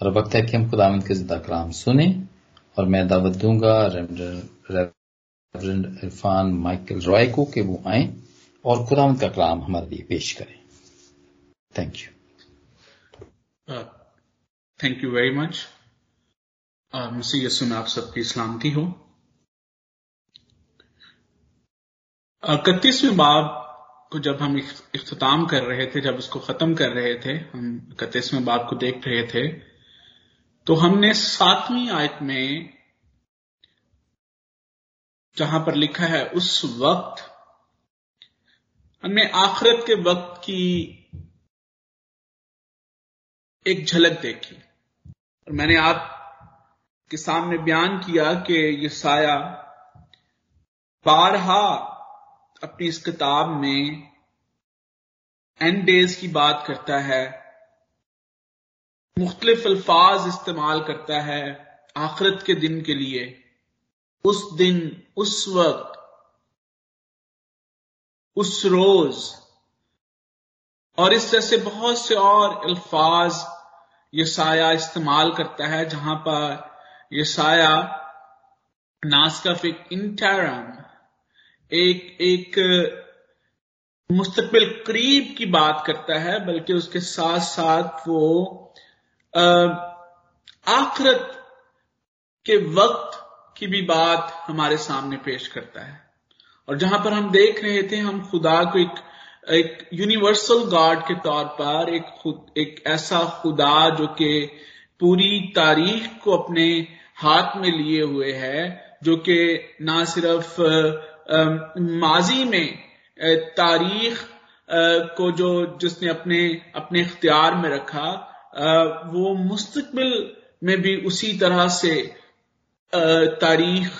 और वक्त है कि हम खुदावंद के ज़िंदा कलाम सुने और मैं दावत दूँगा रेवरेंड इरफान माइकल रॉय को कि वो आए और खुदावंद का कलाम हमारे लिए पेश करें। Thank you thank you very much मसीह में आप सबकी सलामती हो। इकतीसवें बाब को जब हम इख्ताम कर रहे थे, जब उसको खत्म कर रहे थे, हम इकतीसवें बाब को देख रहे थे तो हमने सातवीं आयत में जहाँ पर लिखा है, उस वक्त, हमने आखिरत के वक्त की एक झलक देखी। और मैंने आप के सामने बयान किया कि ये साया बारहा अपनी इस किताब में एंड डेज़ की बात करता है। मुख्तलिफ़ अल्फाज इस्तेमाल करता है आखिरत के दिन के लिए। उस दिन, उस वक्त, उस रोज। और इस तरह से बहुत से और अल्फाज ये साया इस्तेमाल करता है, जहाँ पर ये साया नास्कफ एक इंटरम एक एक मुस्तकबिल करीब की बात करता है, बल्कि उसके साथ साथ वो आखरत के वक्त की भी बात हमारे सामने पेश करता है। और जहाँ पर हम देख रहे थे, हम खुदा को एक एक यूनिवर्सल गॉड के तौर पर एक खुद, एक ऐसा खुदा जो कि पूरी तारीख को अपने हाथ में लिए हुए है, जो कि ना सिर्फ़ माजी में तारीख को जो जिसने अपने अपने इख्तियार में रखा वो मुस्तकबिल में भी उसी तरह से तारीख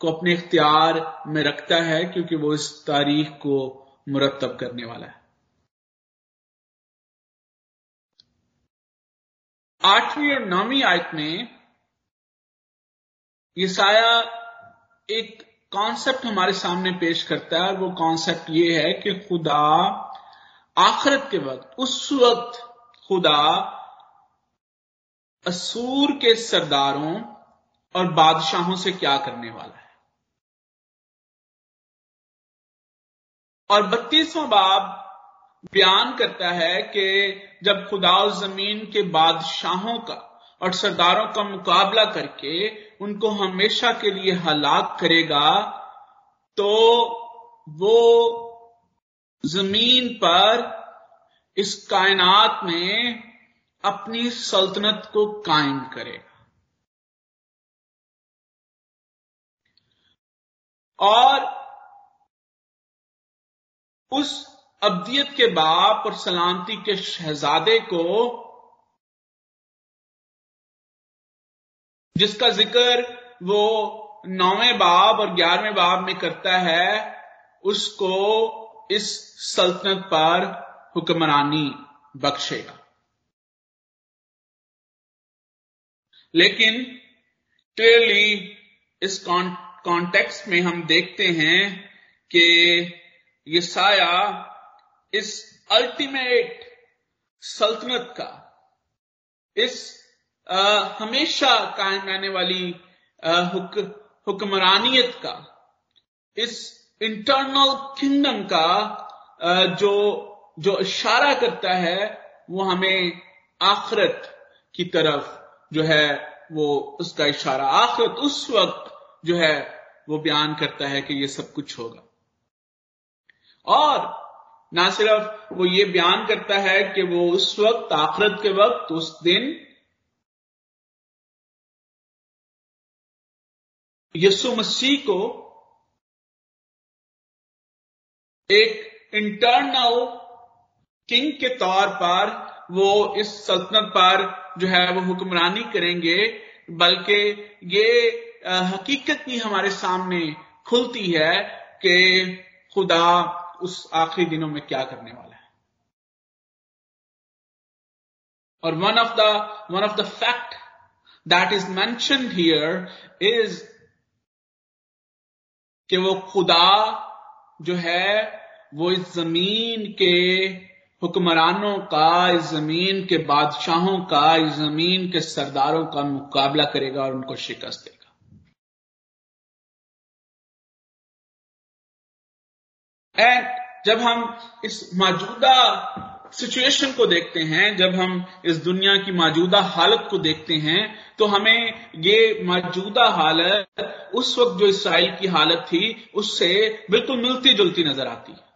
को अपने इख्तियार में रखता है क्योंकि वो इस तारीख को मुरतब करने वाला है। आठवीं और नौवीं आयत में ये साया एक कॉन्सेप्ट हमारे सामने पेश करता है वो कॉन्सेप्ट ये है कि खुदा आखिरत के वक्त, उस वक्त खुदा असूर के सरदारों और बादशाहों से क्या करने वाला है? और बत्तीसवां बाब बयान करता है कि जब खुदा ज़मीन के बादशाहों का और सरदारों का मुकाबला करके उनको हमेशा के लिए हलाक करेगा तो वो ज़मीन पर इस कायनात में अपनी सल्तनत को कायम करेगा। और उस अब्दियत के बाप और सलामती के शहजादे को, जिसका ज़िक्र वो नौवें बाब और ग्यारहवें बाब में करता है, उसको इस सल्तनत पर हुक्मरानी बख्शेगा। लेकिन क्लियरली इस कॉन्टेक्स्ट में हम देखते हैं कि ये साया इस अल्टीमेट सल्तनत का इस आ, हमेशा कायम रहने वाली हुक, हुक्मरानियत का इस इंटरनल किंगडम का आ, जो जो इशारा करता है, वो हमें आखरत की तरफ़ जो है, वो उसका इशारा। आखरत उस वक्त जो है, वो बयान करता है कि ये सब कुछ होगा। और ना सिर्फ़ वो ये बयान करता है कि वो उस वक्त, आखरत के वक्त, उस दिन यसु मसीह को एक इंटरनल किंग के तौर पर वो इस सल्तनत पर जो है वो हुक्मरानी करेंगे, बल्कि ये हकीकत भी हमारे सामने खुलती है कि खुदा उस आखिरी दिनों में क्या करने वाला है। और one of the one of the fact that is mention here is कि वो खुदा जो है, वो इस ज़मीन के हुक्मरानों का, इस ज़मीन के बादशाहों का, इस ज़मीन के सरदारों का मुकाबला करेगा और उनको शिकस्त देगा। एंड जब हम इस मौजूदा सिचुएशन को देखते हैं, जब हम इस दुनिया की मौजूदा हालत को देखते हैं तो हमें ये मौजूदा हालत, उस वक्त जो इसराइल की हालत थी, उससे बिल्कुल मिलती जुलती नज़र आती है।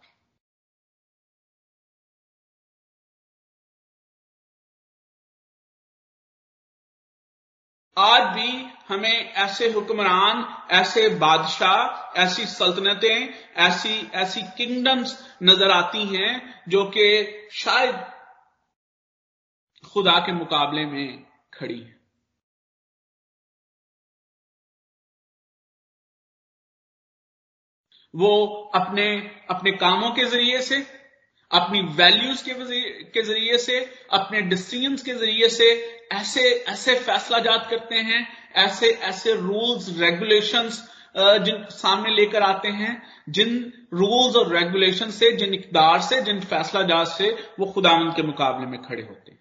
आज भी हमें ऐसे हुक्मरान, ऐसे बादशाह, ऐसी सल्तनतें, ऐसी ऐसी किंगडम्स नज़र आती हैं जो कि शायद खुदा के मुकाबले में खड़ी है। वो अपने अपने कामों के ज़रिए से अपनी वैल्यूज़ के ज़रिए से, अपने डिसीज़न के ज़रिए से ऐसे ऐसे फैसला जात करते हैं, ऐसे ऐसे रूल्स रेगुलेशंस जिन सामने लेकर आते हैं, जिन रूल्स और रेगुलेशन से, जिन इकदार से, जिन फैसला जात से वो खुदा के मुकाबले में खड़े होते हैं।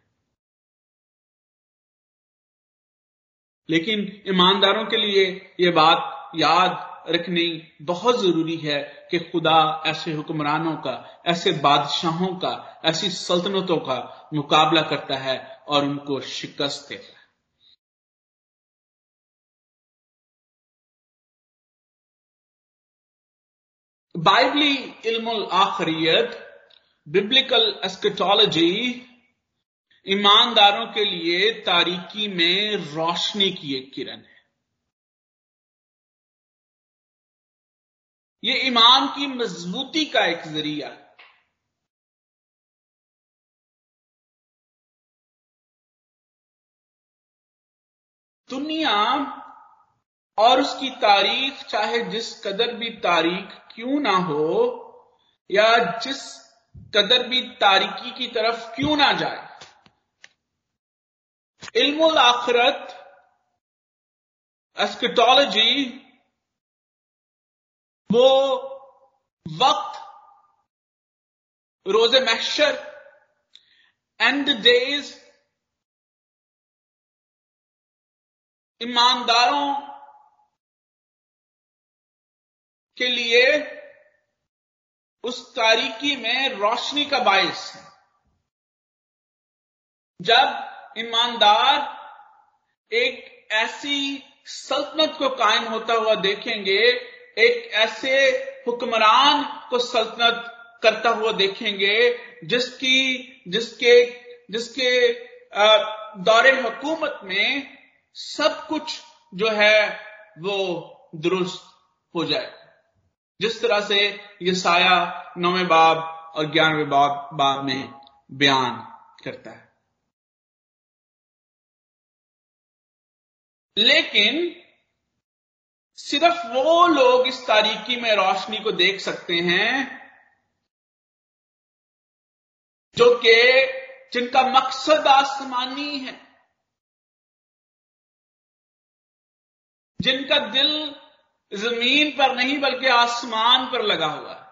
लेकिन ईमानदारों के लिए यह बात याद रखनी बहुत ज़रूरी है कि खुदा ऐसे हुक्मरानों का, ऐसे बादशाहों का, ऐसी सल्तनतों का मुकाबला करता है और उनको शिकस्त देता है। बाइबली इल्मुल आखरियत बिब्लिकल एस्केटोलॉजी ईमानदारों के लिए तारीकी में रोशनी की एक किरण है। ये ईमान की मजबूती का एक ज़रिया है। दुनिया और उसकी तारीख, चाहे जिस कदर भी तारीख क्यों ना हो, या जिस कदर भी तारीकी की तरफ़ क्यों ना जाए। इल्मुल आखरत, एस्किटोलॉजी वो वक्त, रोज़े मैशर एंड डेज़ ईमानदारों के लिए उस तारीकी में रोशनी का बायस है। जब ईमानदार एक ऐसी सल्तनत को कायम होता हुआ देखेंगे एक ऐसे हुक्मरान को सल्तनत करता हुआ देखेंगे, जिसकी, जिसके जिसके दौरे हुकूमत में सब कुछ जो है वो दुरुस्त हो जाए। जिस तरह से ये साया नौवे बाब और ग्यारहवें बाब बाब में बयान करता है। लेकिन सिर्फ़ वो लोग इस तारीकी में रोशनी को देख सकते हैं जो कि जिनका मकसद आसमानी है। जिनका दिल ज़मीन पर नहीं, बल्कि आसमान पर लगा हुआ है।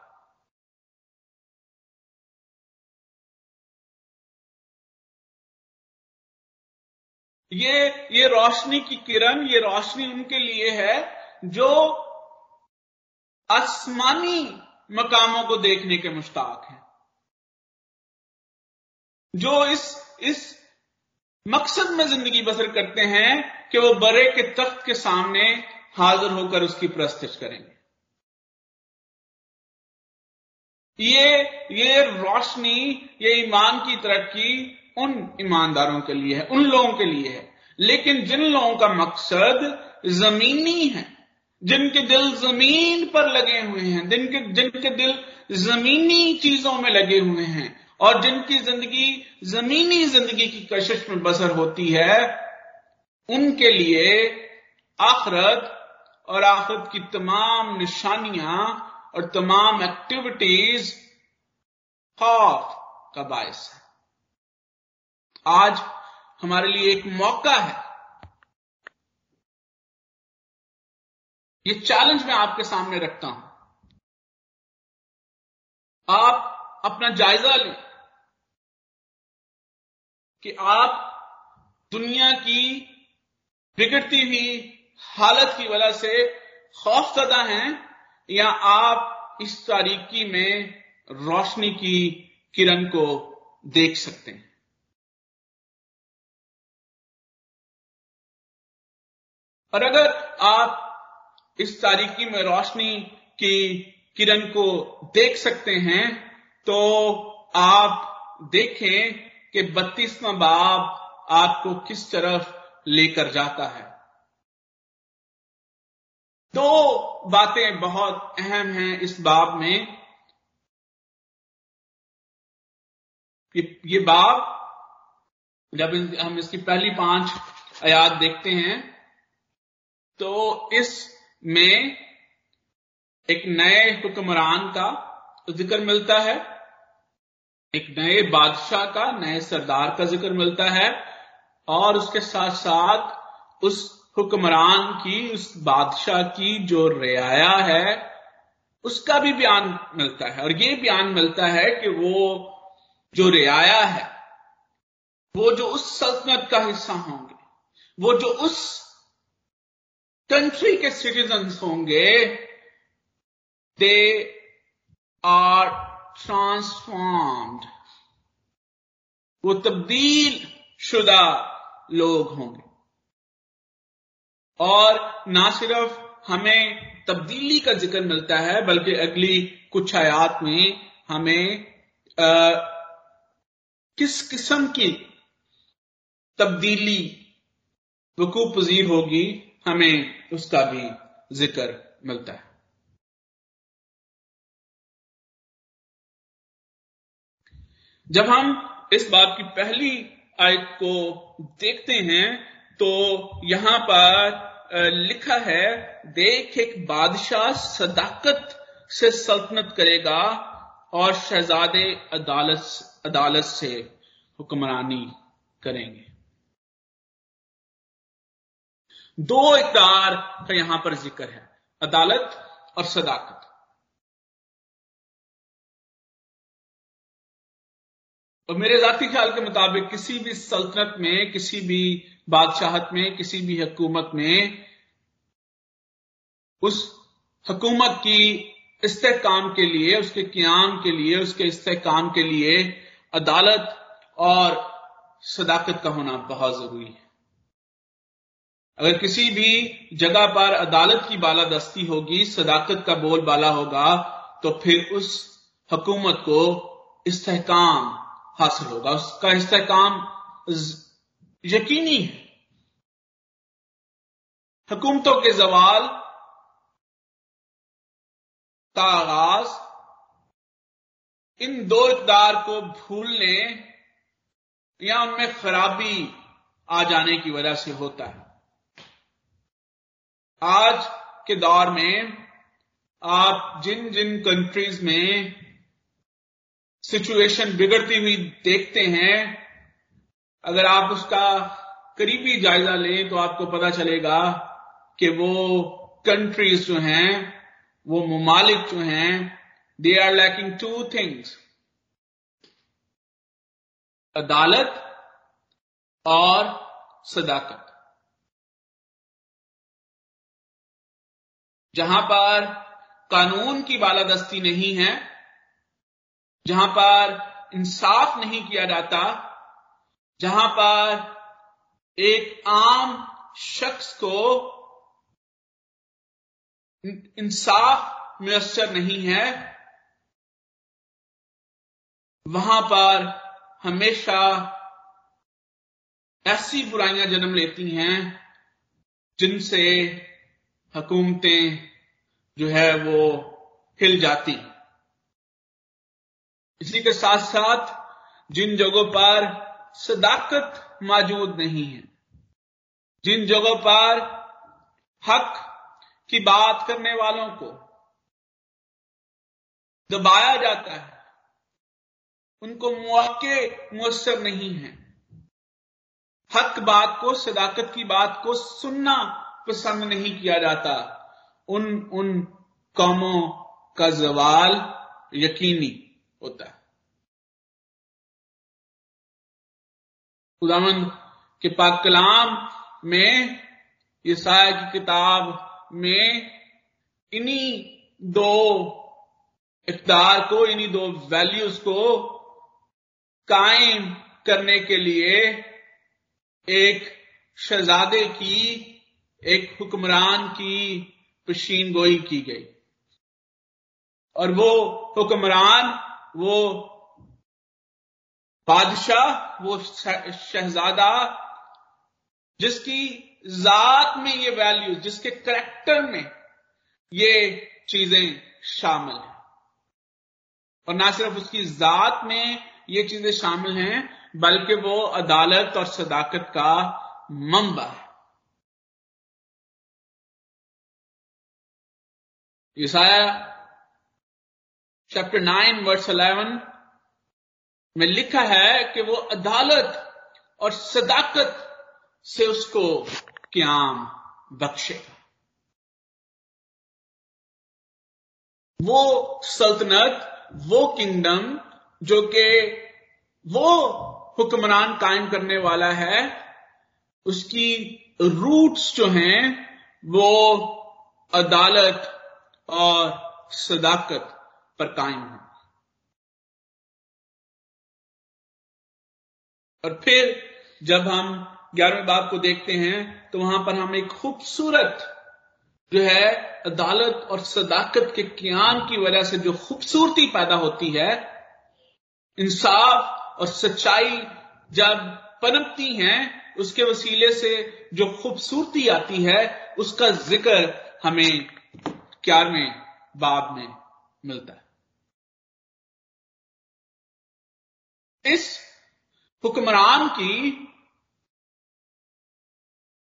ये ये रोशनी की किरण, ये रोशनी उनके लिए है जो आसमानी मकामों को देखने के मुश्ताक हैं। जो इस इस मकसद में ज़िंदगी बसर करते हैं कि वो बरे के तख्त के सामने हाजिर होकर उसकी प्रस्तिश करेंगे। ये ये रोशनी, ये ईमान की तरक्की उन ईमानदारों के लिए है, उन लोगों के लिए है। लेकिन जिन लोगों का मकसद जमीनी है जिनके दिल ज़मीन पर लगे हुए हैं, जिनके जिनके दिल जमीनी चीज़ों में लगे हुए हैं, और जिनकी ज़िंदगी, जमीनी ज़िंदगी की कशिश में बसर होती है, उनके लिए आखरत और आखरत की तमाम निशानियाँ और तमाम एक्टिविटीज़ खौफ का बायस है। आज हमारे लिए एक मौका है ये चैलेंज मैं आपके सामने रखता हूँ। आप अपना जायजा लें कि आप दुनिया की बिगड़ती हुई हालत की वजह से खौफजदा हैं या आप इस तारीकी में रोशनी की किरण को देख सकते हैं। और अगर आप इस तारीकी में रोशनी की किरण को देख सकते हैं तो आप देखें कि बत्तीसवा बाब आपको किस तरफ़ लेकर जाता है। दो बातें बहुत अहम हैं इस बाब में। ये बाब, जब हम इसकी पहली पाँच आयात देखते हैं तो इसमें एक नए हुक्मरान का ज़िक्र मिलता है। एक नए बादशाह का, नए सरदार का ज़िक्र मिलता है और उसके साथ साथ उस हुक्मरान की, उस बादशाह की जो रियाया है, उसका भी बयान मिलता है। और ये बयान मिलता है कि वो जो रियाया है, वो जो उस सल्तनत का हिस्सा होंगे, वो जो उस कंट्री के सिटीजन होंगे दे आर ट्रांसफॉर्म्ड वो तब्दील शुदा लोग होंगे। और ना सिर्फ़ हमें तब्दीली का ज़िक्र मिलता है बल्कि अगली कुछ आयात में हमें आ, किस किस्म की तब्दीली वकू पजीर होगी हमें उसका भी ज़िक्र मिलता है। जब हम इस बात की पहली आयत को देखते हैं तो यहाँ पर लिखा है, देख एक बादशाह सदाकत से सल्तनत करेगा और शहजादे अदालत अदालत से हुक्मरानी करेंगे। दो इकदार का यहाँ पर ज़िक्र है, अदालत और सदाकत। और मेरे जाती ख्याल के मुताबिक किसी भी सल्तनत में, किसी भी बादशाहत में, किसी भी हुकूमत में, उस हुकूमत की इस्तेकाम के लिए, उसके क्याम के लिए, उसके इस्तेकाम के लिए अदालत और सदाकत का होना बहुत ज़रूरी है। अगर किसी भी जगह पर अदालत की बालादस्ती होगी, सदाकत का बोल बाला होगा तो फिर उस हुकूमत को इस्तेकाम हासिल होगा। उसका इस्तेकाम यकीनी है। हुकूमतों के जवाल का आगाज़ इन दो इकदार को भूलने या उनमें खराबी आ जाने की वजह से होता है। आज के दौर में आप जिन जिन कंट्रीज़ में सिचुएशन बिगड़ती हुई देखते हैं, अगर आप उसका करीबी जायजा लें तो आपको पता चलेगा कि वो कंट्रीज़ जो हैं, वो ममालिक जो हैं they are lacking two things अदालत और सदाकत। जहाँ पर कानून की बालादस्ती नहीं है, जहाँ पर इंसाफ नहीं किया जाता, जहाँ पर एक आम शख्स को इंसाफ मुयसर नहीं है, वहाँ पर हमेशा ऐसी बुराइयाँ जन्म लेती हैं जिनसे हुकूमतें जो है वो हिल जाती इसी के साथ साथ जिन जगहों पर सदाकत मौजूद नहीं है, जिन जगहों पर हक की बात करने वालों को दबाया जाता है, उनको मौके मुयसर नहीं है। हक बात को, सदाकत की बात को सुनना पसंद नहीं किया जाता। उन उन कौमों का जवाल यकीनी होता है। खुदावंद के पाक कलाम में ईसाया की किताब में, इन्हीं दो इकदार को, इन्हीं दो वैल्यूज़ को कायम करने के लिए एक शहजादे की एक हुक्मरान की पशीन गोई की गई। और वो हुक्मरान, वो बादशाह, वो शहजादा, जिसकी जात में ये वैल्यू जिसके करेक्टर में ये चीज़ें शामिल हैं। और ना सिर्फ़ उसकी जात में ये चीज़ें शामिल हैं, बल्कि वो अदालत और सदाकत का मंबा है। Isaiah chapter nine verse eleven में लिखा है कि वो अदालत और सदाकत से उसको क्याम बख्शेगा वो सल्तनत, वो किंगडम जो कि वो हुक्मरान कायम करने वाला है, उसकी रूट्स जो हैं वो अदालत और सदाकत पर कायम है। और फिर जब हम ग्यारहवें बाप को देखते हैं तो वहाँ पर हम एक खूबसूरत जो है, अदालत और सदाकत के क्याम की वजह से जो खूबसूरती पैदा होती है, इंसाफ और सच्चाई जब पनपती हैं, उसके वसीले से जो खूबसूरती आती है, उसका ज़िक्र हमें ग्यारहवें बाब में मिलता है। इस हुक्मरान की,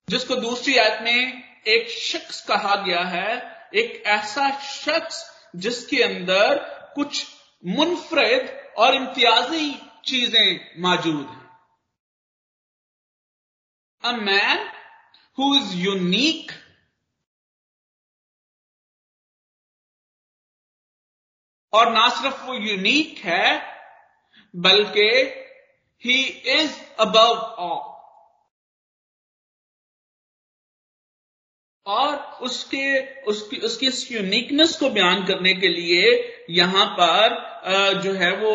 जिसको दूसरी आयत में एक शख्स कहा गया है, एक ऐसा शख्स जिसके अंदर कुछ मुनफरद और इम्तियाजी चीज़ें मौजूद हैं। A man who is unique और ना सिर्फ़ वो यूनिक है, बल्कि ही इज़ अबव ऑल और उसके, उसकी उसकी इस यूनिकनेस को बयान करने के लिए यहाँ पर जो है वो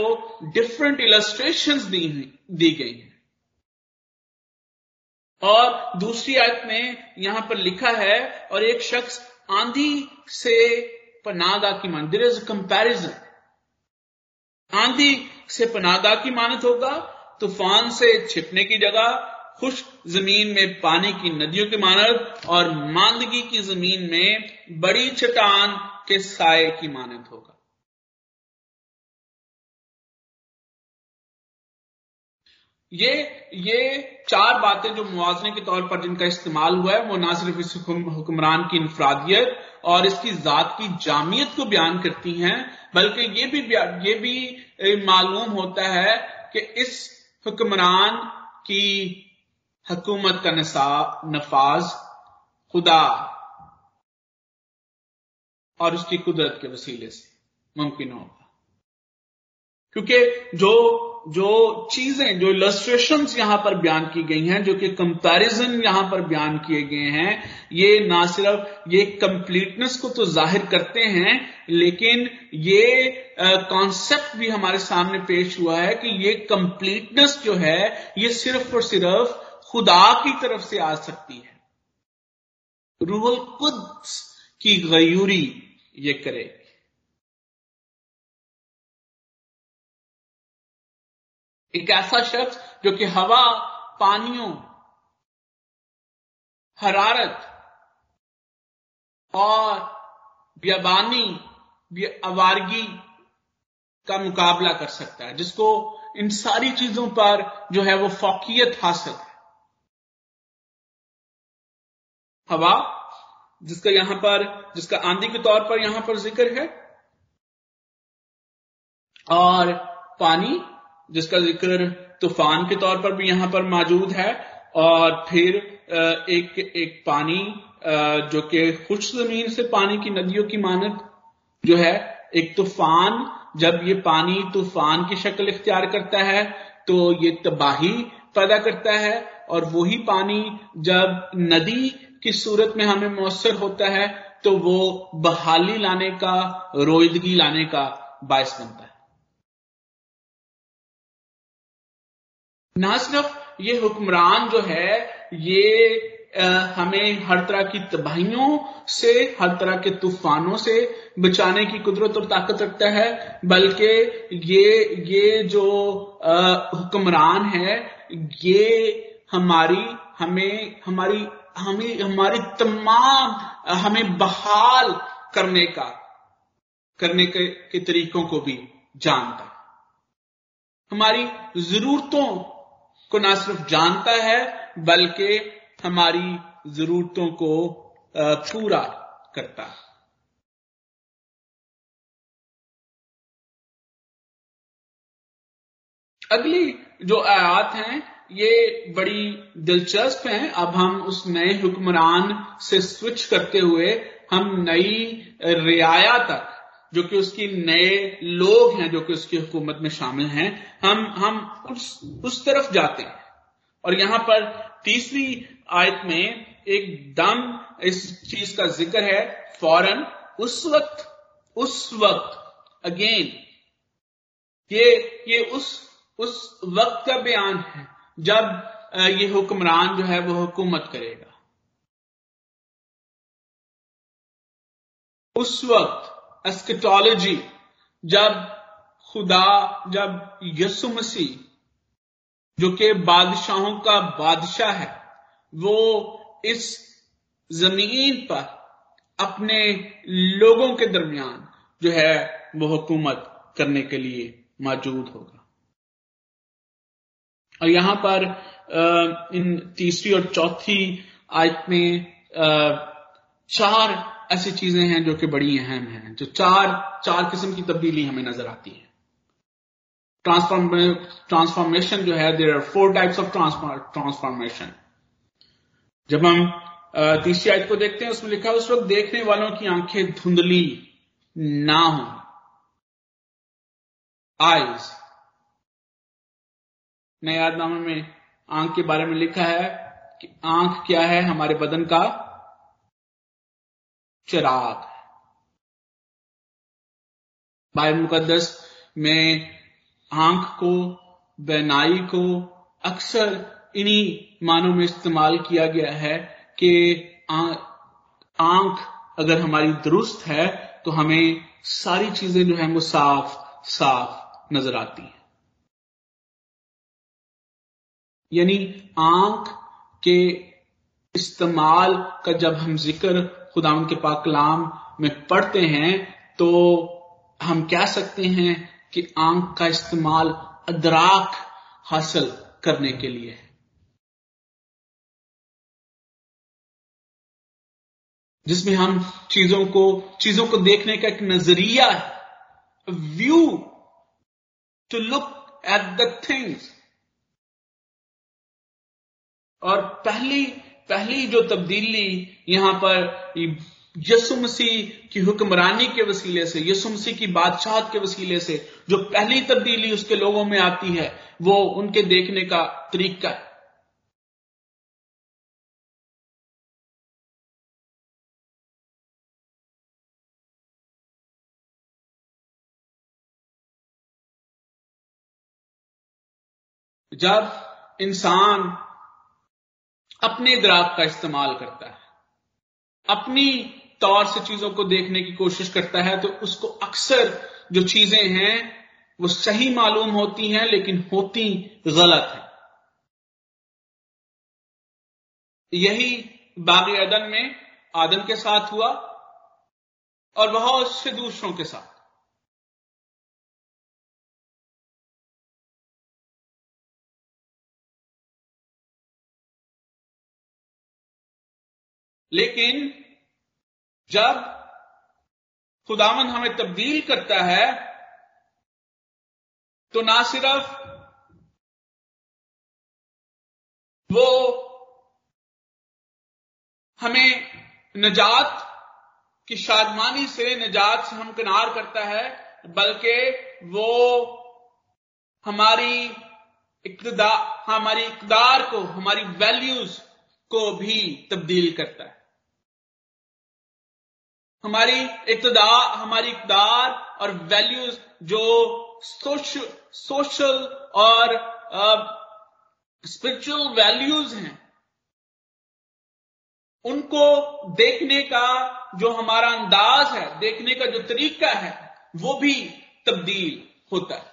डिफरेंट इलस्ट्रेशन दी दी गई हैं। और दूसरी आयत में यहाँ पर लिखा है, और एक शख्स आंधी से पनादा की मान देर इज़ कंपैरिजन आंधी से पनादा की मानत होगा, तूफ़ान से छिपने की जगह, खुश ज़मीन में पानी की नदियों की मानत, और मांदगी की ज़मीन में बड़ी चट्टान के साय की मानत होगा। ये ये चार बातें जो मुआवजे के तौर पर जिनका इस्तेमाल हुआ है, वो ना सिर्फ़ इस हुक्मरान की इंफरादियत और इसकी जात की जामियत को बयान करती हैं, बल्कि ये भी ये भी मालूम होता है कि इस हुक्मरान की हकूमत का नफाज खुदा और उसकी कुदरत के वसीले से मुमकिन होगा। क्योंकि जो जो चीज़ें, जो इलस्ट्रेशन यहाँ पर बयान की गई हैं, जो कि कंपैरिजन यहाँ पर बयान किए गए हैं, ये ना सिर्फ़, ये कंप्लीटनेस को तो ज़ाहिर करते हैं, लेकिन ये कॉन्सेप्ट भी हमारे सामने पेश हुआ है कि ये कंप्लीटनेस जो है, ये सिर्फ़ और सिर्फ़ खुदा की तरफ़ से आ सकती है। रूहल कुद्स की गयूरी ये करेगी। एक ऐसा शख्स जो कि हवा, पानियों, हरारत और ब्यबानी अवारगी का मुकाबला कर सकता है, जिसको इन सारी चीज़ों पर जो है वो फोकियत हासिल है। हवा, जिसका यहाँ पर, जिसका आंधी के तौर पर यहाँ पर ज़िक्र है, और पानी जिसका ज़िक्र तूफ़ान के तौर पर भी यहाँ पर मौजूद है, और फिर एक एक पानी जो कि खुश ज़मीन से पानी की नदियों की मानक जो है, एक तूफ़ान, जब ये पानी तूफ़ान की शक्ल इख्तियार करता है तो ये तबाही पैदा करता है, और वही पानी जब नदी की सूरत में हमें मौसर होता है तो वो बहाली लाने का रोइदगी लाने का बायस बनता है। ना सिर्फ़ ये हुक्मरान जो है ये हमें हर तरह की तबाहियों से हर तरह के तूफानों से बचाने की कुदरत और ताकत रखता है बल्कि ये ये जो हुक्मरान है ये हमारी हमें हमारी हमें हमारी तमाम हमें बहाल करने का करने के, के तरीकों को भी जानता है। हमारी जरूरतों को ना सिर्फ़ जानता है, बल्कि हमारी जरूरतों को पूरा करता है। अगली जो आयात हैं, ये बड़ी दिलचस्प हैं। अब हम उस नए हुक्मरान से स्विच करते हुए हम नई रियाया तक जो कि उसकी नए लोग हैं, जो कि उसकी हुकूमत में शामिल हैं, हम हम उस उस तरफ़ जाते हैं। और यहाँ पर तीसरी आयत में एकदम इस चीज़ का ज़िक्र है, फ़ौरन उस वक्त उस वक्त अगेन ये ये उस उस वक्त का बयान है, जब ये हुक्मरान जो है वो हुकूमत करेगा। उस वक्त एस्केटोलॉजी जब खुदा, जब यसु मसीह, जो कि बादशाहों का बादशाह है, वो इस ज़मीन पर अपने लोगों के दरमियान जो है, वो हुकूमत करने के लिए मौजूद होगा। और यहाँ पर इन तीसरी और चौथी आयत में चार ऐसी चीज़ें हैं जो कि बड़ी अहम हैं, जो चार चार किस्म की तब्दीली हमें नज़र आती है। ट्रांसफॉर्म ट्रांसफॉर्मेशन जो है there are four types of transformation जब हम तीसरी आयत को देखते हैं, उसमें लिखा उस वक्त देखने वालों की आँखें धुंधली ना हो। आइज़ नए यादनामे में आँख के बारे में लिखा है कि आँख क्या है, हमारे बदन का चिराग। बाइबल मुकदस में आँख को, बैनाई को अक्सर इन्हीं मानों में इस्तेमाल किया गया है कि आँख अगर हमारी दुरुस्त है तो हमें सारी चीज़ें जो है वो साफ़ साफ़ नज़र आती हैं। यानी आँख के इस्तेमाल का जब हम ज़िक्र खुदा के पाक कलाम में पढ़ते हैं तो हम कह सकते हैं कि आँख का इस्तेमाल अदराक हासिल करने के लिए है। जिसमें हम चीज़ों को चीज़ों को देखने का एक नज़रिया है। View to look at the things और पहली पहली जो तब्दीली यहाँ पर यसु मसीह की हुक्मरानी के वसीले से, यसु मसीह की बादशाहत के वसीले से जो पहली तब्दीली उसके लोगों में आती है, वो उनके देखने का तरीका है। जब इंसान अपने दराग का इस्तेमाल करता है। अपनी तौर से चीज़ों को देखने की कोशिश करता है तो उसको अक्सर जो चीज़ें हैं, वो सही मालूम होती हैं, लेकिन होती गलत है। यही बाग अदन में आदम के साथ हुआ और बहुत से दूसरों के साथ। लेकिन जब खुदावन हमें तब्दील करता है तो ना सिर्फ़ वो हमें नजात की शादमानी से निजात से हम किनार करता है, बल्कि वो हमारी इकतदार हमारी इकदार को, हमारी वैल्यूज़ को भी तब्दील करता है। हमारी इकतदार हमारी इकदार और वैल्यूज़ जो सोशल सोशल और स्पिरिचुअल वैल्यूज़ हैं, उनको देखने का जो हमारा अंदाज है, देखने का जो तरीका है, वो भी तब्दील होता है।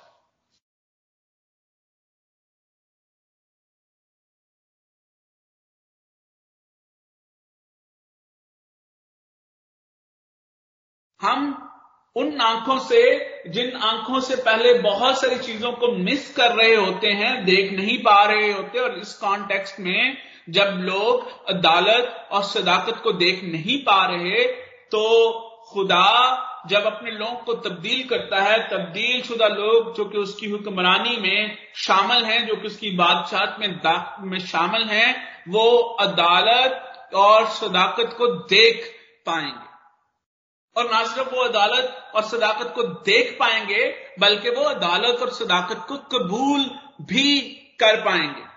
हम उन आँखों से, जिन आँखों से पहले बहुत सारी चीज़ों को मिस कर रहे होते हैं, देख नहीं पा रहे होते, और इस कॉन्टेक्स्ट में जब लोग अदालत और सदाकत को देख नहीं पा रहे तो खुदा जब अपने लोगों को तब्दील करता है, तब्दील शुदा लोग जो कि उसकी हुक्मरानी में शामिल हैं, जो कि उसकी बादशाह में में शामिल हैं, वो अदालत और सदाकत को देख पाएँगे। और ना सिर्फ़ वो अदालत और सदाकत को देख पाएँगे, बल्कि वो अदालत और सदाकत को कबूल भी कर पाएँगे।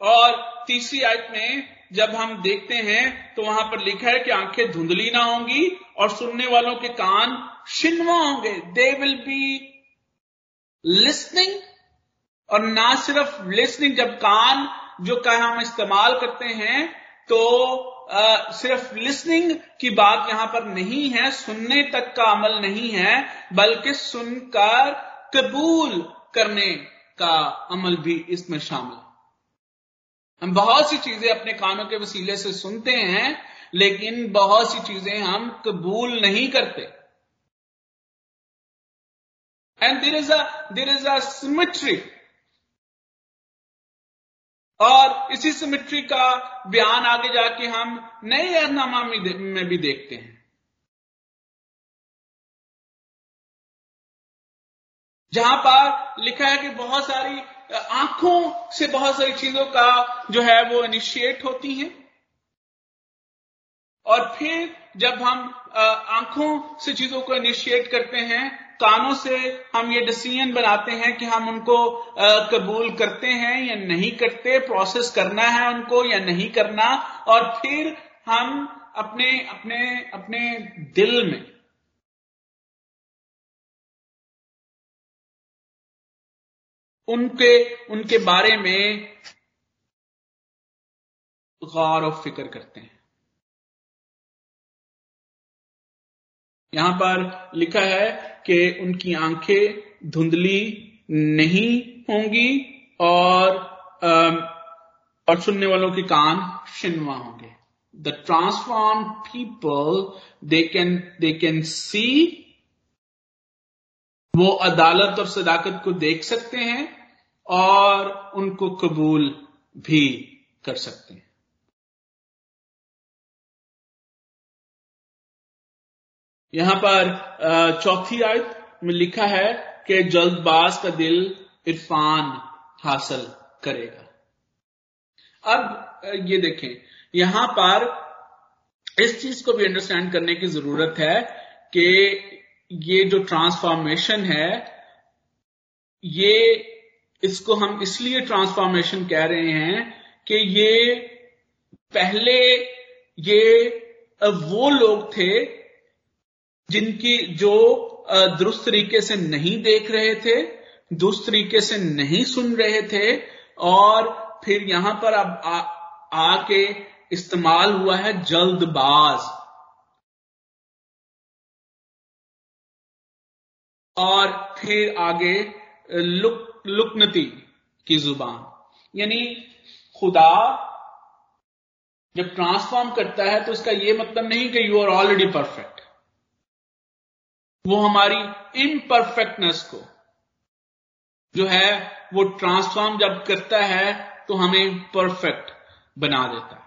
और तीसरी आयत में जब हम देखते हैं तो वहाँ पर लिखा है कि आँखें धुंधली ना होंगी और सुनने वालों के कान शिनवा होंगे। दे विल बी लिस्निंग और ना सिर्फ़ लिस्निंग जब कान जो का हम इस्तेमाल करते हैं तो सिर्फ़ लिसनिंग की बात यहाँ पर नहीं है, सुनने तक का अमल नहीं है, बल्कि सुनकर कबूल करने का अमल भी इसमें शामिल है। हम बहुत सी चीज़ें अपने कानों के वसीले से सुनते हैं, लेकिन बहुत सी चीज़ें हम कबूल नहीं करते। And there is a there is a symmetry और इसी सिमिट्री का बयान आगे जाके हम नए एहनामा में भी देखते हैं। जहाँ पर लिखा है कि बहुत सारी आँखों से बहुत सारी चीज़ों का जो है वो इनिशिएट होती हैं। और फिर जब हम आँखों से चीज़ों को इनिशिएट करते हैं कानों से हम ये डिसीज़न बनाते हैं कि हम उनको कबूल करते हैं या नहीं करते प्रोसेस करना है उनको या नहीं करना, और फिर हम अपने अपने अपने दिल में उनके उनके बारे में गौर और फ़िक्र करते हैं। यहाँ पर लिखा है कि उनकी आँखें धुंधली नहीं होंगी और और सुनने वालों के कान शिनवा होंगे। The transform people they can they can see वो अदालत और सदाकत को देख सकते हैं और उनको कबूल भी कर सकते हैं। यहाँ पर चौथी आयत में लिखा है कि जल्दबाज का दिल इरफान हासिल करेगा। अब ये देखें, यहाँ पर इस चीज़ को भी अंडरस्टैंड करने की ज़रूरत है कि ये जो ट्रांसफॉर्मेशन है, ये इसको हम इसलिए ट्रांसफॉर्मेशन कह रहे हैं कि ये पहले ये वो लोग थे जिनकी जो दुरुस्त तरीके से नहीं देख रहे थे, दुरुस्त तरीके से नहीं सुन रहे थे, और फिर यहाँ पर अब आके इस्तेमाल हुआ है जल्दबाज। और फिर आगे, लुक, लुकनती की ज़ुबान। यानी खुदा जब ट्रांसफॉर्म करता है तो इसका यह मतलब नहीं कि यू आर ऑलरेडी परफेक्ट वो हमारी इनपरफेक्टनेस को जो है, वो ट्रांसफॉर्म जब करता है तो हमें परफेक्ट बना देता है।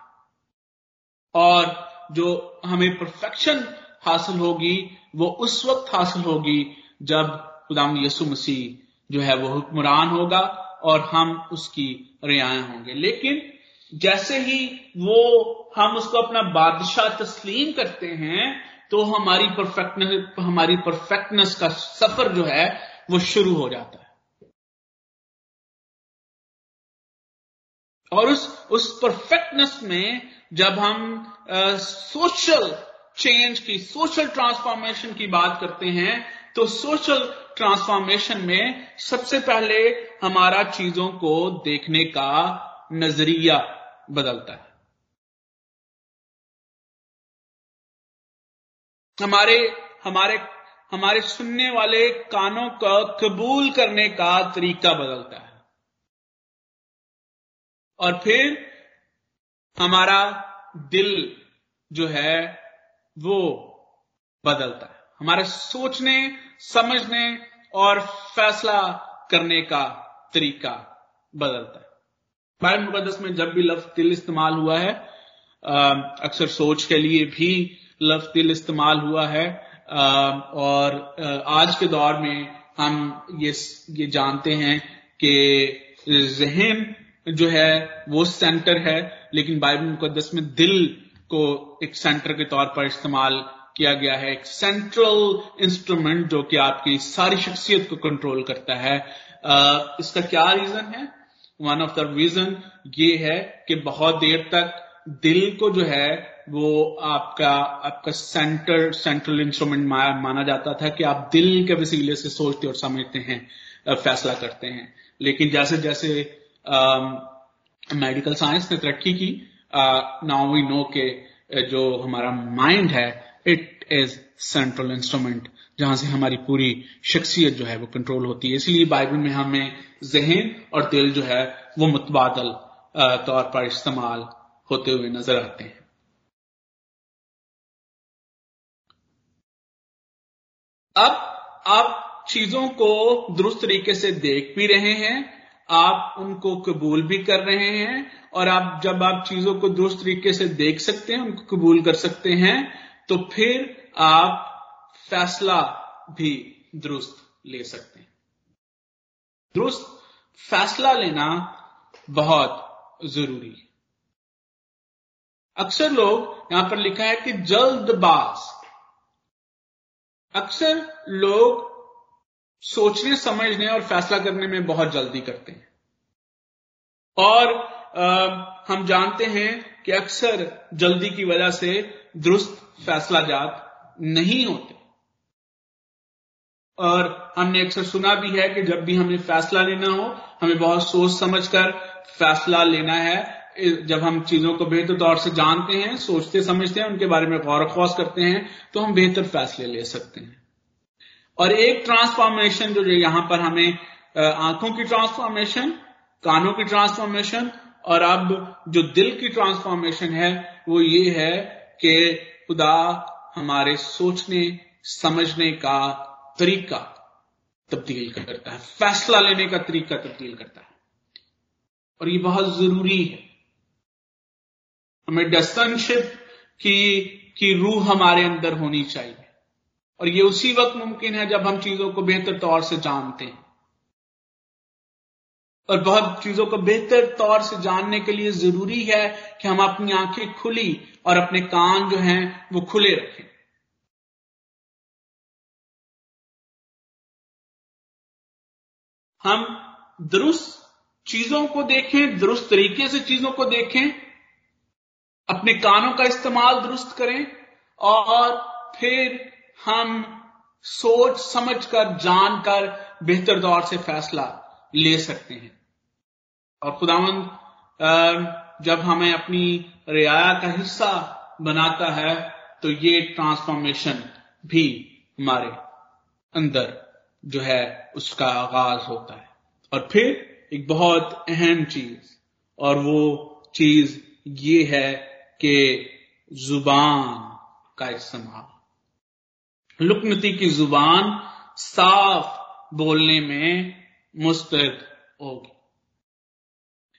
और जो हमें परफेक्शन हासिल होगी, वो उस वक्त हासिल होगी जब खुदाम यसु मसीह जो है, वो हुक्मरान होगा और हम उसकी रियाया होंगे। लेकिन जैसे ही वो हम उसको अपना बादशाह तस्लीम करते हैं तो हमारी परफेक्टनेस हमारी परफेक्टनेस का सफ़र जो है, वो शुरू हो जाता है। और उस उस परफेक्टनेस में जब हम सोशल चेंज की सोशल ट्रांसफॉर्मेशन की बात करते हैं तो सोशल ट्रांसफॉर्मेशन में सबसे पहले हमारा चीज़ों को देखने का नज़रिया बदलता है। हमारे हमारे हमारे सुनने वाले कानों का कबूल करने का तरीका बदलता है। और फिर हमारा दिल जो है, वो बदलता है। हमारे सोचने, समझने और फैसला करने का तरीका बदलता है। बाइबल मुकदस में जब भी लफ्ज दिल इस्तेमाल हुआ है अक्सर सोच के लिए भी लफ्ज दिल इस्तेमाल हुआ है। और आज के दौर में हम ये ये जानते हैं कि जहन जो है, वो सेंटर है, लेकिन बाइबल मुकदस में दिल को एक सेंटर के तौर पर इस्तेमाल किया गया है। एक सेंट्रल इंस्ट्रूमेंट जो कि आपकी सारी शख्सियत को कंट्रोल करता है। इसका क्या रीजन है? वन ऑफ़ द रीजन ये है कि बहुत देर तक दिल को जो है वो आपका आपका सेंटर सेंट्रल इंस्ट्रूमेंट माना जाता था कि आप दिल के वसीले से सोचते और समझते हैं फैसला करते हैं। लेकिन जैसे जैसे मेडिकल साइंस ने तरक्की की नाउ वी नो के जो हमारा माइंड है इट इज़ सेंट्रल इंस्ट्रूमेंट जहाँ से हमारी पूरी शख्सियत जो है वो कंट्रोल होती है। इसलिए बाइबल में हमें जहन और दिल जो है वो मुतबादल तौर पर इस्तेमाल होते हुए नज़र आते हैं। अब आप चीज़ों को दुरुस्त तरीके से देख भी रहे हैं, आप उनको कबूल भी कर रहे हैं, और आप जब आप चीज़ों को दुरुस्त तरीके से देख सकते हैं, उनको कबूल कर सकते हैं तो फिर आप फैसला भी दुरुस्त ले सकते हैं। दुरुस्त फैसला लेना बहुत ज़रूरी है। अक्सर लोग यहाँ पर लिखा है कि जल्दबाज अक्सर लोग सोचने समझने और फैसला करने में बहुत जल्दी करते हैं। और आ, हम जानते हैं कि अक्सर जल्दी की वजह से दुरुस्त फैसला जात नहीं होते। और हमने अक्सर सुना भी है कि जब भी हमें फैसला लेना हो हमें बहुत सोच समझकर फैसला लेना है जब हम चीज़ों को बेहतर तौर से जानते हैं, सोचते, समझते हैं, उनके बारे में गौर खौस करते हैं तो हम बेहतर फैसले ले सकते हैं। और एक ट्रांसफॉर्मेशन जो यहाँ पर हमें आँखों की ट्रांसफॉर्मेशन कानों की ट्रांसफॉर्मेशन और अब जो दिल की ट्रांसफॉर्मेशन है, वो ये है कि खुदा हमारे सोचने, समझने का तरीका तब्दील करता है। फैसला लेने का तरीका तब्दील करता है। और ये बहुत ज़रूरी है। हमें डसनशिप की की रूह हमारे अंदर होनी चाहिए। और ये उसी वक्त मुमकिन है जब हम चीज़ों को बेहतर तौर से जानते हैं। और बहुत चीज़ों को बेहतर तौर से जानने के लिए ज़रूरी है कि हम अपनी आँखें खुली और अपने कान जो हैं वो खुले रखें। हम दुरुस्त चीज़ों को देखें, दुरुस्त तरीके से चीज़ों को देखें अपने कानों का इस्तेमाल दुरुस्त करें और फिर हम सोच समझकर, जानकर बेहतर दौर से फैसला ले सकते हैं। और खुदावंद जब हमें अपनी रियाया का हिस्सा बनाता है तो ये ट्रांसफॉर्मेशन भी हमारे अंदर जो है, उसका आगाज़ होता है। और फिर एक बहुत अहम चीज़, और वो चीज़ ये है कि ज़ुबान का इस्तेमाल लुकनती की ज़ुबान साफ़ बोलने में मुस्तैद होगी।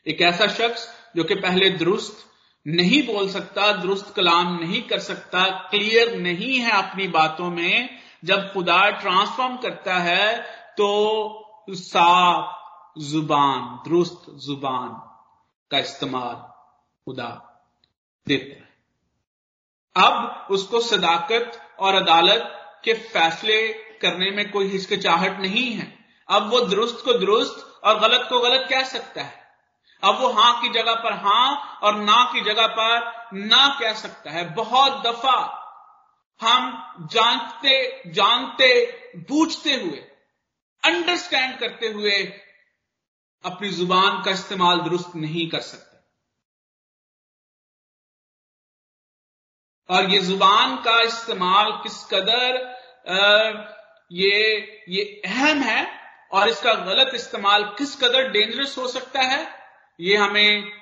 एक ऐसा शख्स जो कि पहले दुरुस्त नहीं बोल सकता, दुरुस्त कलाम नहीं कर सकता, क्लियर नहीं है अपनी बातों में, जब खुदा ट्रांसफॉर्म करता है तो साफ़ ज़ुबान, दुरुस्त ज़ुबान का इस्तेमाल खुदा देता हैं। अब उसको सदाकत और अदालत के फैसले करने में कोई हिचकिचाहट नहीं है। अब वो दुरुस्त को दुरुस्त और गलत को गलत कह सकता है। अब वो हाँ की जगह पर हाँ और ना की जगह पर ना कह सकता है। बहुत दफ़ा हम जानते जानते, बूझते हुए अंडरस्टैंड करते हुए अपनी ज़ुबान का इस्तेमाल दुरुस्त नहीं कर सकते। और ये ज़ुबान का इस्तेमाल किस कदर ये ये अहम है और इसका गलत इस्तेमाल किस कदर डेंजरस हो सकता है, ये हमें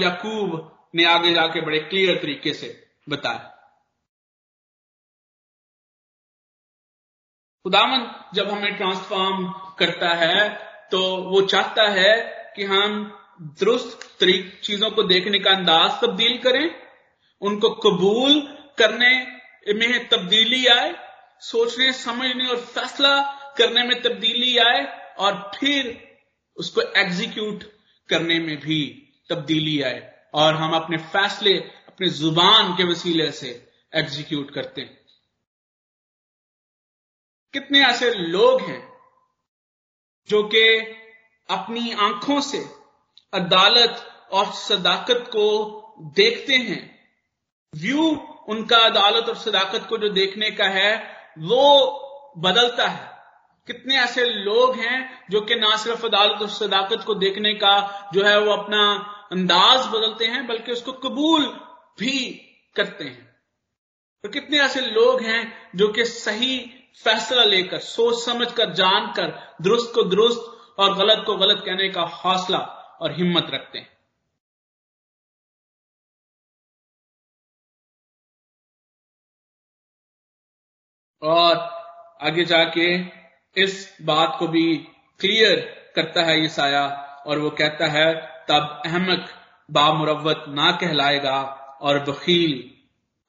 यकूब ने आगे जाके बड़े क्लियर तरीके से बताया। खुदावन जब हमें ट्रांसफॉर्म करता है तो वो चाहता है कि हम दुरुस्त चीज़ों को देखने का अंदाज तब्दील करें उनको कबूल करने में तब्दीली आए सोचने समझने और फैसला करने में तब्दीली आए और फिर उसको एग्जीक्यूट करने में भी तब्दीली आए और हम अपने फैसले अपने ज़ुबान के वसीले से एग्जीक्यूट करते हैं। कितने ऐसे लोग हैं जो कि अपनी आँखों से अदालत और सदाकत को देखते हैं व्यू उनका अदालत और सदाकत को जो देखने का है, वो बदलता है। कितने ऐसे लोग हैं जो कि ना सिर्फ़ अदालत और सदाकत को देखने का जो है वो अपना अंदाज बदलते हैं, बल्कि उसको कबूल भी करते हैं। और कितने ऐसे लोग हैं जो कि सही फैसला लेकर, सोच समझ कर, जानकर, दुरुस्त को दुरुस्त और गलत को गलत कहने का हौसला और हिम्मत रखते हैं। और आगे जाके इस बात को भी क्लियर करता है ये साया और वो कहता है, तब अहमक बामुरवत ना कहलाएगा और बखील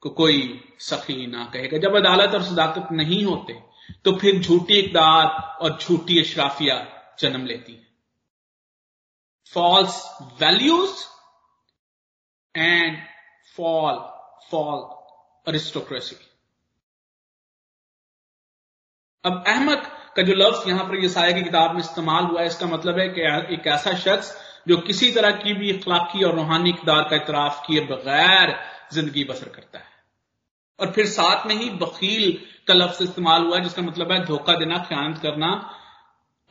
को कोई सखी ना कहेगा। जब अदालत और सदाकत नहीं होते तो फिर झूठी इकदार और झूठी अशराफिया जन्म लेती है। False values and fall fall aristocracy अब अहमद का जो लफ्ज यहाँ पर यसाया की किताब में इस्तेमाल हुआ है, इसका मतलब है कि एक ऐसा शख्स जो किसी तरह की भी इखलाकी और रूहानी इकदार का इतराफ किए बगैर ज़िंदगी बसर करता है। और फिर साथ में ही बकील का लफ्ज इस्तेमाल हुआ है, जिसका मतलब है धोखा देना, ख्यानत करना।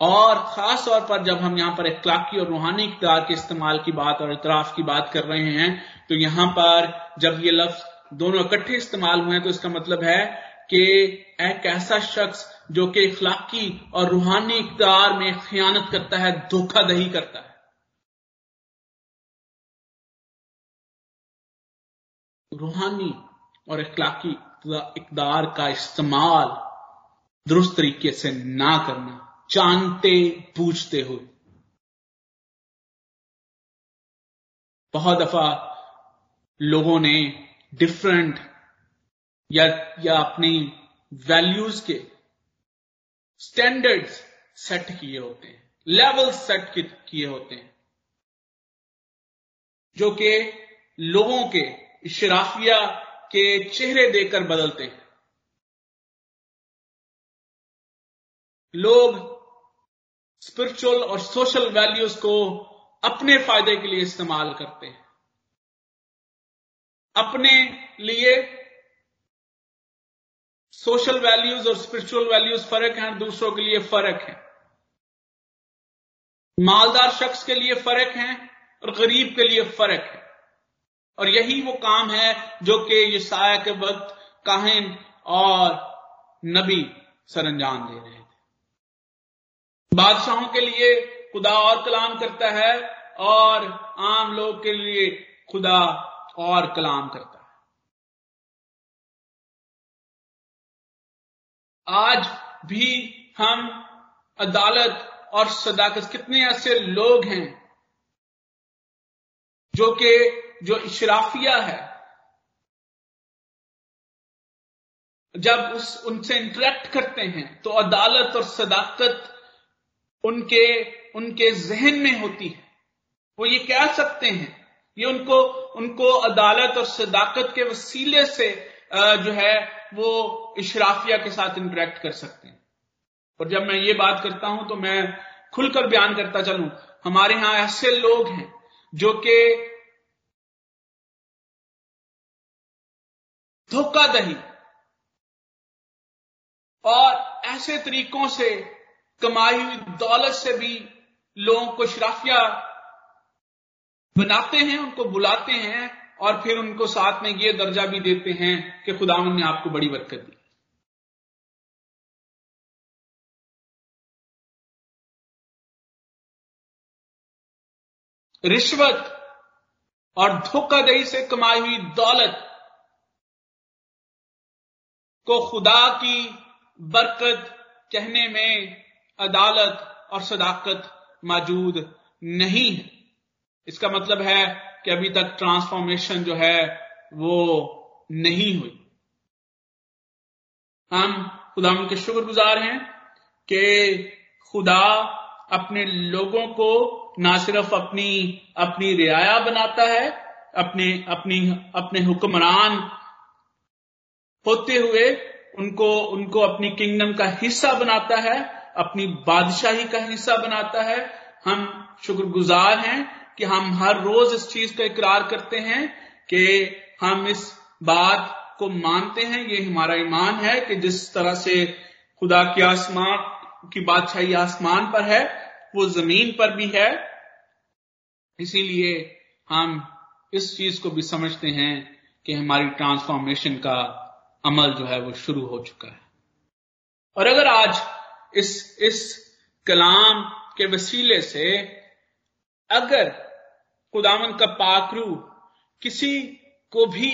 और खास तौर पर जब हम यहाँ पर इखलाकी और रूहानी इकदार के इस्तेमाल की बात और इतराफ की बात कर रहे हैं तो यहाँ पर जब ये लफ्ज दोनों इकट्ठे इस्तेमाल हुए हैं तो इसका मतलब है कि एक ऐसा शख्स जो कि इखलाकी और रूहानी इकदार में खयानत करता है धोखादही करता है। रूहानी और इखलाकी इकदार का इस्तेमाल दुरुस्त तरीके से ना करना, जानते पूछते हुए। बहुत दफ़ा लोगों ने डिफरेंट या या अपनी वैल्यूज़ के स्टैंडर्ड्स सेट किए होते हैं लेवल सेट किए होते हैं, जो कि लोगों के शराफिया के चेहरे देकर बदलते हैं। लोग स्पिरिचुअल और सोशल वैल्यूज़ को अपने फ़ायदे के लिए इस्तेमाल करते हैं। अपने लिए सोशल वैल्यूज़ और स्पिरिचुअल वैल्यूज़ फ़र्क हैं, दूसरों के लिए फ़र्क है। मालदार शख्स के लिए फ़र्क है और गरीब के लिए फ़र्क है। और यही वो काम है जो कि यसाया के वक्त काहिन और नबी सर अंजाम दे रहे थे। बादशाहों के लिए खुदा और कलाम करता है और आम लोग के लिए खुदा और कलाम करता है। आज भी हम अदालत और सदाकत, कितने ऐसे लोग हैं जो कि, जो इशराफिया है। जब उस, उनसे इंटरेक्ट करते हैं तो अदालत और सदाकत उनके उनके जहन में होती है। वो ये कह सकते हैं, ये उनको उनको अदालत और सदाकत के वसीले से जो है, वो इशराफिया के साथ इंटरेक्ट कर सकते हैं। और जब मैं ये बात करता हूँ तो मैं खुलकर बयान करता चलूँ। हमारे यहाँ ऐसे लोग हैं, जो कि धोखादही और ऐसे तरीकों से कमाई हुई दौलत से भी लोगों को शराफिया बनाते हैं, उनको बुलाते हैं और फिर उनको साथ में ये दर्जा भी देते हैं कि खुदावन ने आपको बड़ी बरकत दी। रिश्वत और धोखाधड़ी से कमाई हुई दौलत को खुदा की बरकत, कहने में अदालत और सदाकत मौजूद नहीं है। इसका मतलब है कि अभी तक ट्रांसफॉर्मेशन जो है वो नहीं हुई। हम खुदा के शुक्रगुजार हैं कि खुदा अपने लोगों को ना सिर्फ़ अपनी अपनी रियाया बनाता है, अपने, अपनी, अपने हुक्मरान होते हुए उनको उनको अपनी किंगडम का हिस्सा बनाता है, अपनी बादशाही का हिस्सा बनाता है। हम शुक्रगुजार हैं कि हम हर रोज इस चीज़ का इकरार करते हैं कि हम इस बात को मानते हैं, ये हमारा ईमान है कि जिस तरह से खुदा की आसमान की बादशाही आसमान पर है, वो ज़मीन पर भी है। इसीलिए हम इस चीज़ को भी समझते हैं कि हमारी ट्रांसफॉर्मेशन का अमल जो है वो शुरू हो चुका है। और अगर आज इस इस कलाम के वसीले से अगर खुदावन का पाकरू किसी को भी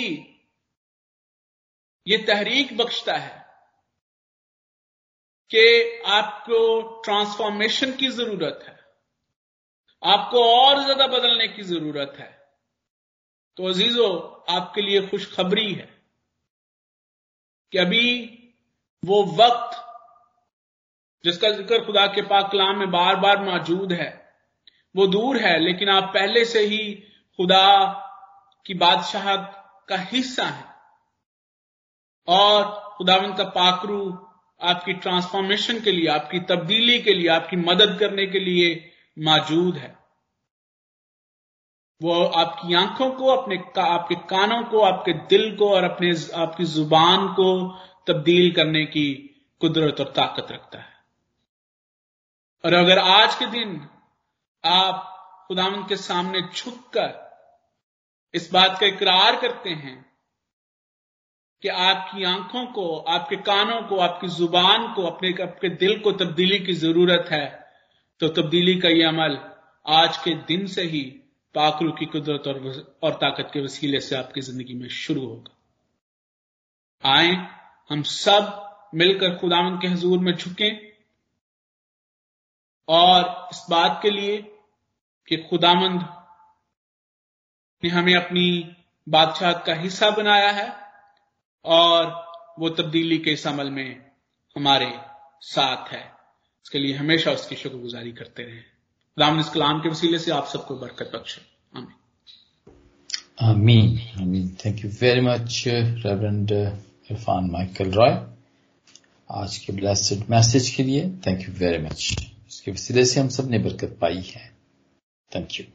ये तहरीक बख्शता है कि आपको ट्रांसफॉर्मेशन की ज़रूरत है, आपको और ज़्यादा बदलने की ज़रूरत है तो अजीजो, आपके लिए खुशखबरी है कि अभी वो वक्त जिसका ज़िक्र खुदा के पाक कलाम में बार बार मौजूद है वो दूर है लेकिन आप पहले से ही खुदा की बादशाह का हिस्सा है। और खुदावन का पाकरू आपकी ट्रांसफॉर्मेशन के लिए आपकी तब्दीली के लिए आपकी मदद करने के लिए मौजूद है। वो आपकी आँखों को अपने का, आपके कानों को आपके दिल को और अपने आपकी ज़ुबान को तब्दील करने की कुदरत और ताकत रखता है। और अगर आज के दिन आप खुदावन के सामने झुककर इस बात का इकरार करते हैं कि आपकी आँखों को आपके कानों को आपकी ज़ुबान को अपने आपके दिल को तब्दीली की ज़रूरत है तो तब्दीली का यह अमल आज के दिन से ही पाकरू की कुदरत और, और ताकत के वसीले से आपकी ज़िंदगी में शुरू होगा। आए हम सब मिलकर खुदावन के हजूर में झुकें। और इस बात के लिए कि खुदामंद ने हमें अपनी बादशाह का हिस्सा बनाया है और वो तब्दीली के इस अमल में हमारे साथ है। इसके लिए हमेशा उसकी शुक्रगुजारी करते रहे। खुदाम इस कलाम के वसीले से आप सबको बरकत बख्शे। आमीन। आमीन thank you very much reverend Irfan Michael Roy आज के ब्लेस्ड मैसेज के लिए। थैंक यू वेरी मच इसके वसीले से हम सबने बरकत पाई है। Thank you